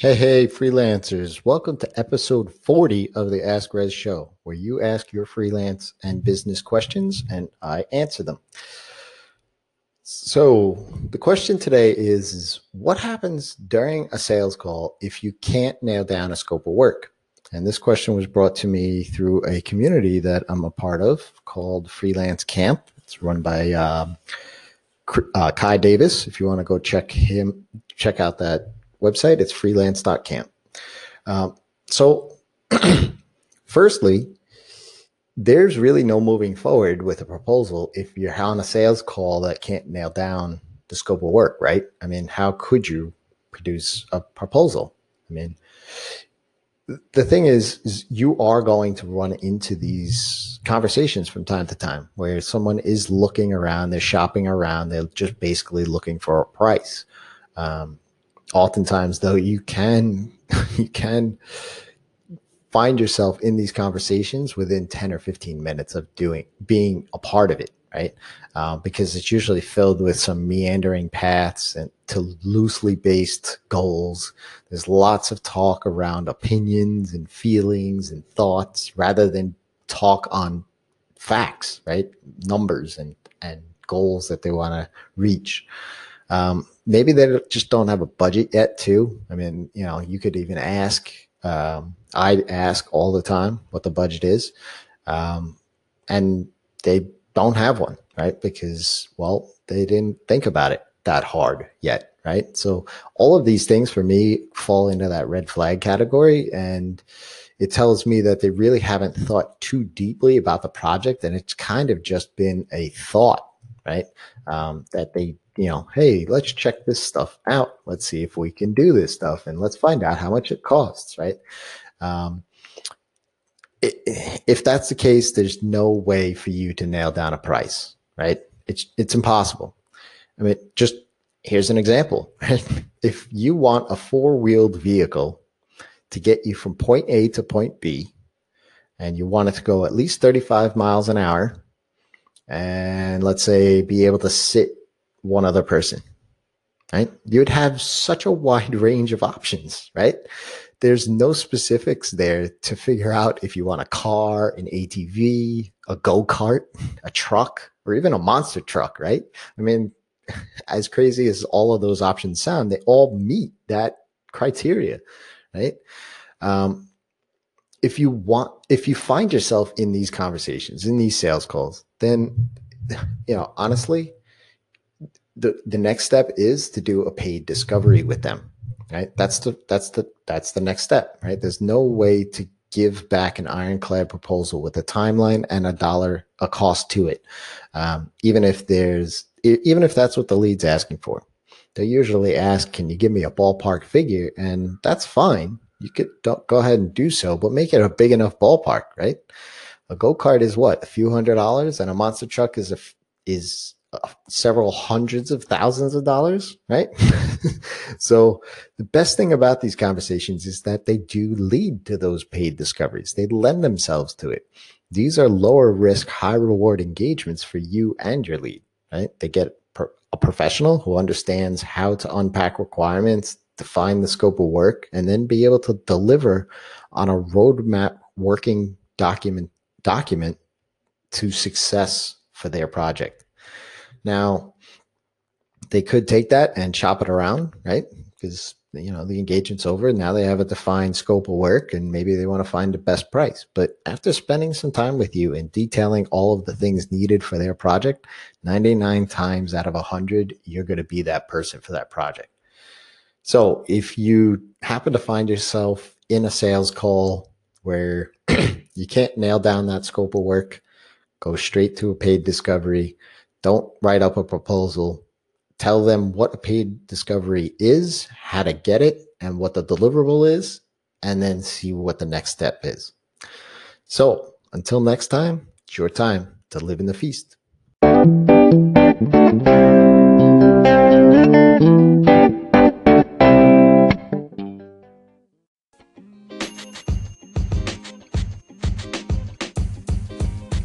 Hey, hey, freelancers. Welcome to episode 40 of the Ask Res show, where you ask your freelance and business questions and I answer them. So, the question today is, is what happens during a sales call if you can't nail down a scope of work? And this question was brought to me through a community that I'm a part of called Freelance Camp. It's run by um, uh, Kai Davis. If you want to go check him, check out that website. It's freelance.camp. Um, so, firstly, there's really no moving forward with a proposal if you're on a sales call that can't nail down the scope of work, right? I mean, how could you produce a proposal? I mean, the thing is, is you are going to run into these conversations from time to time where someone is looking around, they're shopping around, they're just basically looking for a price. Um, oftentimes though you can you can find yourself in these conversations within 10 or 15 minutes of doing being a part of it right? Uh, because it's usually filled with some meandering paths and to loosely based goals. There's lots of talk around opinions and feelings and thoughts rather than talk on facts right? Numbers and and goals that they want to reach um, maybe they just don't have a budget yet, too. I mean, you know, you could even ask. Um, I ask all the time what the budget is, um, and they don't have one, right? Because well, they didn't think about it that hard yet, right? So all of these things for me fall into that red flag category, and it tells me that they really haven't thought too deeply about the project, and it's kind of just been a thought, right? Um, that they you know, hey, let's check this stuff out. Let's see if we can do this stuff and let's find out how much it costs, right? Um, if that's the case, there's no way for you to nail down a price, right? It's it's impossible. I mean, just here's an example. If you want a four-wheeled vehicle to get you from point A to point B, and you want it to go at least 35 miles an hour, and let's say be able to sit one other person, right? You'd have such a wide range of options, right? There's no specifics there to figure out if you want a car, an ATV, a go kart, a truck, or even a monster truck, right? I mean, as crazy as all of those options sound, they all meet that criteria, right? Um, if you want, if you find yourself in these conversations, in these sales calls, then, you know, honestly, the the next step is to do a paid discovery with them right? That's the that's the that's the next step right? There's no way to give back an ironclad proposal with a timeline and a dollar a cost to it. Um, even if there's even if that's what the lead's asking for. They usually ask can you give me a ballpark figure? And that's fine you could go ahead and do so but make it a big enough ballpark right a go-kart is what a few hundred dollars and a monster truck is a is uh, several hundreds of thousands of dollars, right? so the best thing about these conversations is that they do lead to those paid discoveries. They lend themselves to it. These are lower risk, high reward engagements for you and your lead, right? They get a professional who understands how to unpack requirements, define the scope of work, and then be able to deliver on a roadmap working document document to success for their project. Now, they could take that and chop it around, right? Because you know the engagement's over. Now they have a defined scope of work, and maybe they want to find the best price. But after spending some time with you and detailing all of the things needed for their project, 99 times out of 100, you're going to be that person for that project. So if you happen to find yourself in a sales call where you can't nail down that scope of work, go straight to a paid discovery don't write up a proposal. Tell them what a paid discovery is, how to get it, and what the deliverable is, and then see what the next step is. So until next time, it's your time to live in the feast.